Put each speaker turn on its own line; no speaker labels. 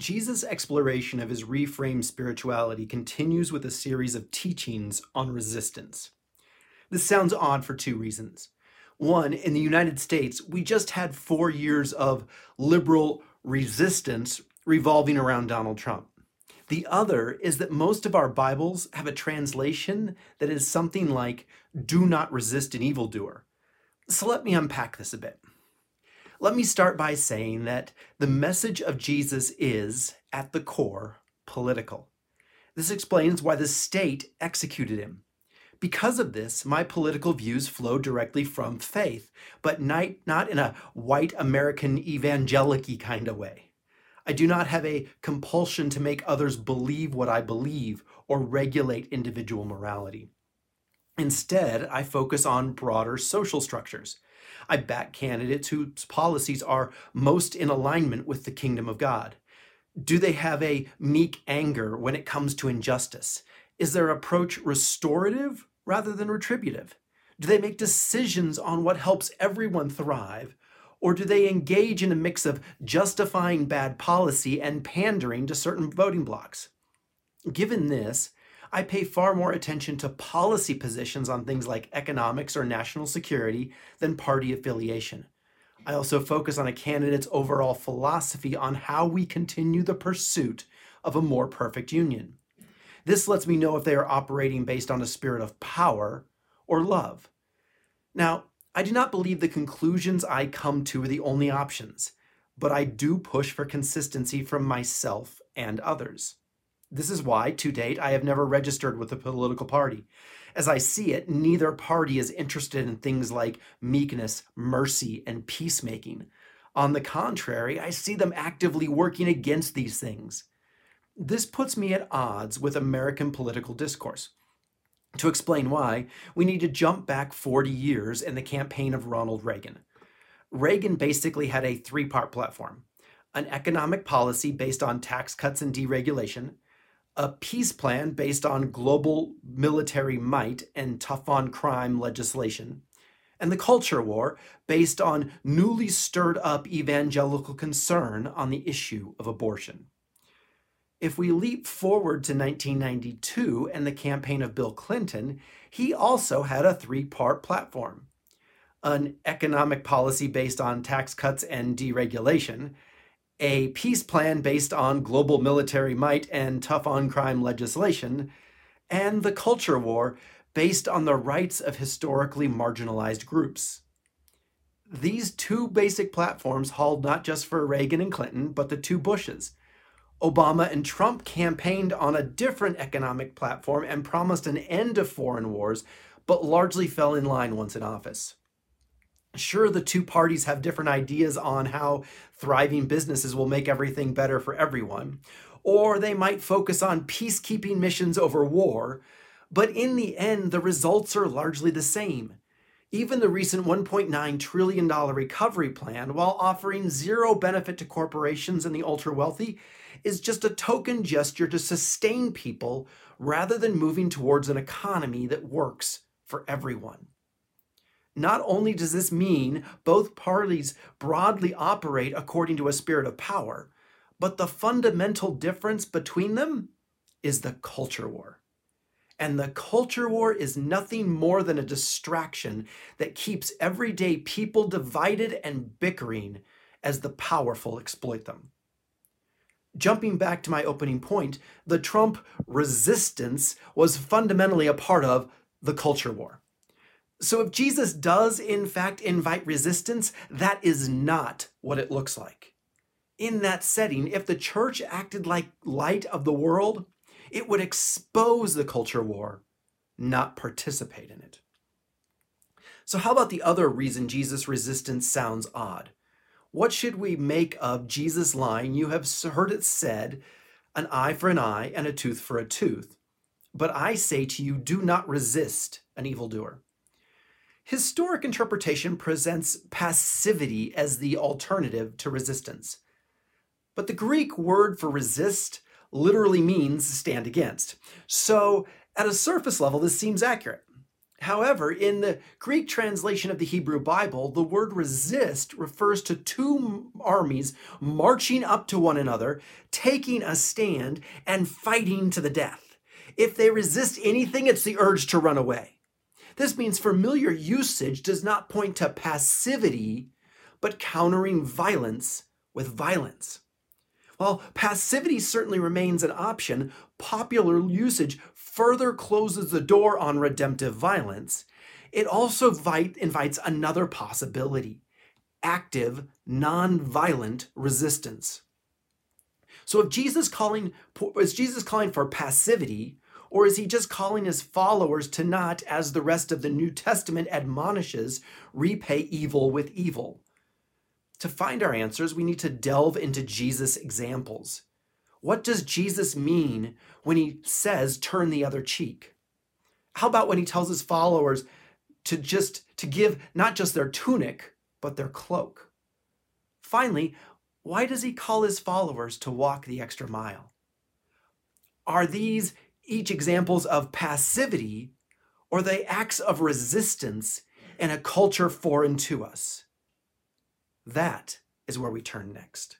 Jesus' exploration of his reframed spirituality continues with a series of teachings on resistance. This sounds odd for two reasons. One, in the United States, we just had four years of liberal resistance revolving around Donald Trump. The other is that most of our Bibles have a translation that is something like, do not resist an evildoer. So let me unpack this a bit. Let me start by saying that the message of Jesus is, at the core, political. This explains why the state executed him. Because of this, my political views flow directly from faith, but not in a white American evangelic kind of way. I do not have a compulsion to make others believe what I believe or regulate individual morality. Instead, I focus on broader social structures. I back candidates whose policies are most in alignment with the kingdom of God. Do they have a meek anger when it comes to injustice? Is their approach restorative rather than retributive? Do they make decisions on what helps everyone thrive? Or do they engage in a mix of justifying bad policy and pandering to certain voting blocs? Given this, I pay far more attention to policy positions on things like economics or national security than party affiliation. I also focus on a candidate's overall philosophy on how we continue the pursuit of a more perfect union. This lets me know if they are operating based on a spirit of power or love. Now, I do not believe the conclusions I come to are the only options, but I do push for consistency from myself and others. This is why, to date, I have never registered with a political party. As I see it, neither party is interested in things like meekness, mercy, and peacemaking. On the contrary, I see them actively working against these things. This puts me at odds with American political discourse. To explain why, we need to jump back 40 years in the campaign of Ronald Reagan. Reagan basically had a three part platform an economic policy based on tax cuts and deregulation, a peace plan based on global military might and tough on crime legislation, and the culture war based on newly stirred up evangelical concern on the issue of abortion. If we leap forward to 1992 and the campaign of Bill Clinton, he also had a three part platform an economic policy based on tax cuts and deregulation, a peace plan based on global military might and tough on crime legislation, and the culture war based on the rights of historically marginalized groups. These two basic platforms hauled not just for Reagan and Clinton, but the two Bushes. Obama and Trump campaigned on a different economic platform and promised an end to foreign wars, but largely fell in line once in office. Sure, the two parties have different ideas on how thriving businesses will make everything better for everyone, or they might focus on peacekeeping missions over war, but in the end, the results are largely the same. Even the recent $1.9 trillion recovery plan, while offering zero benefit to corporations and the ultra wealthy, is just a token gesture to sustain people rather than moving towards an economy that works for everyone. Not only does this mean both parties broadly operate according to a spirit of power, but the fundamental difference between them is the culture war. And the culture war is nothing more than a distraction that keeps everyday people divided and bickering as the powerful exploit them. Jumping back to my opening point, the Trump resistance was fundamentally a part of the culture war. So if Jesus does in fact invite resistance, that is not what it looks like. In that setting, if the church acted like light of the world, it would expose the culture war, not participate in it. So, how about the other reason Jesus' resistance sounds odd? What should we make of Jesus' line, You have heard it said, an eye for an eye and a tooth for a tooth? But I say to you, do not resist an evildoer. Historic interpretation presents passivity as the alternative to resistance. But the Greek word for resist literally means stand against. So, at a surface level, this seems accurate. However, in the Greek translation of the Hebrew Bible, the word resist refers to two armies marching up to one another, taking a stand, and fighting to the death. If they resist anything, it's the urge to run away. This means familiar usage does not point to passivity, but countering violence with violence. While passivity certainly remains an option, popular usage further closes the door on redemptive violence. It also invites another possibility active, non-violent resistance. So if Jesus calling is Jesus calling for passivity or is he just calling his followers to not as the rest of the New Testament admonishes repay evil with evil? To find our answers, we need to delve into Jesus' examples. What does Jesus mean when he says turn the other cheek? How about when he tells his followers to just to give not just their tunic, but their cloak? Finally, why does he call his followers to walk the extra mile? Are these each examples of passivity or they acts of resistance in a culture foreign to us? That is where we turn next.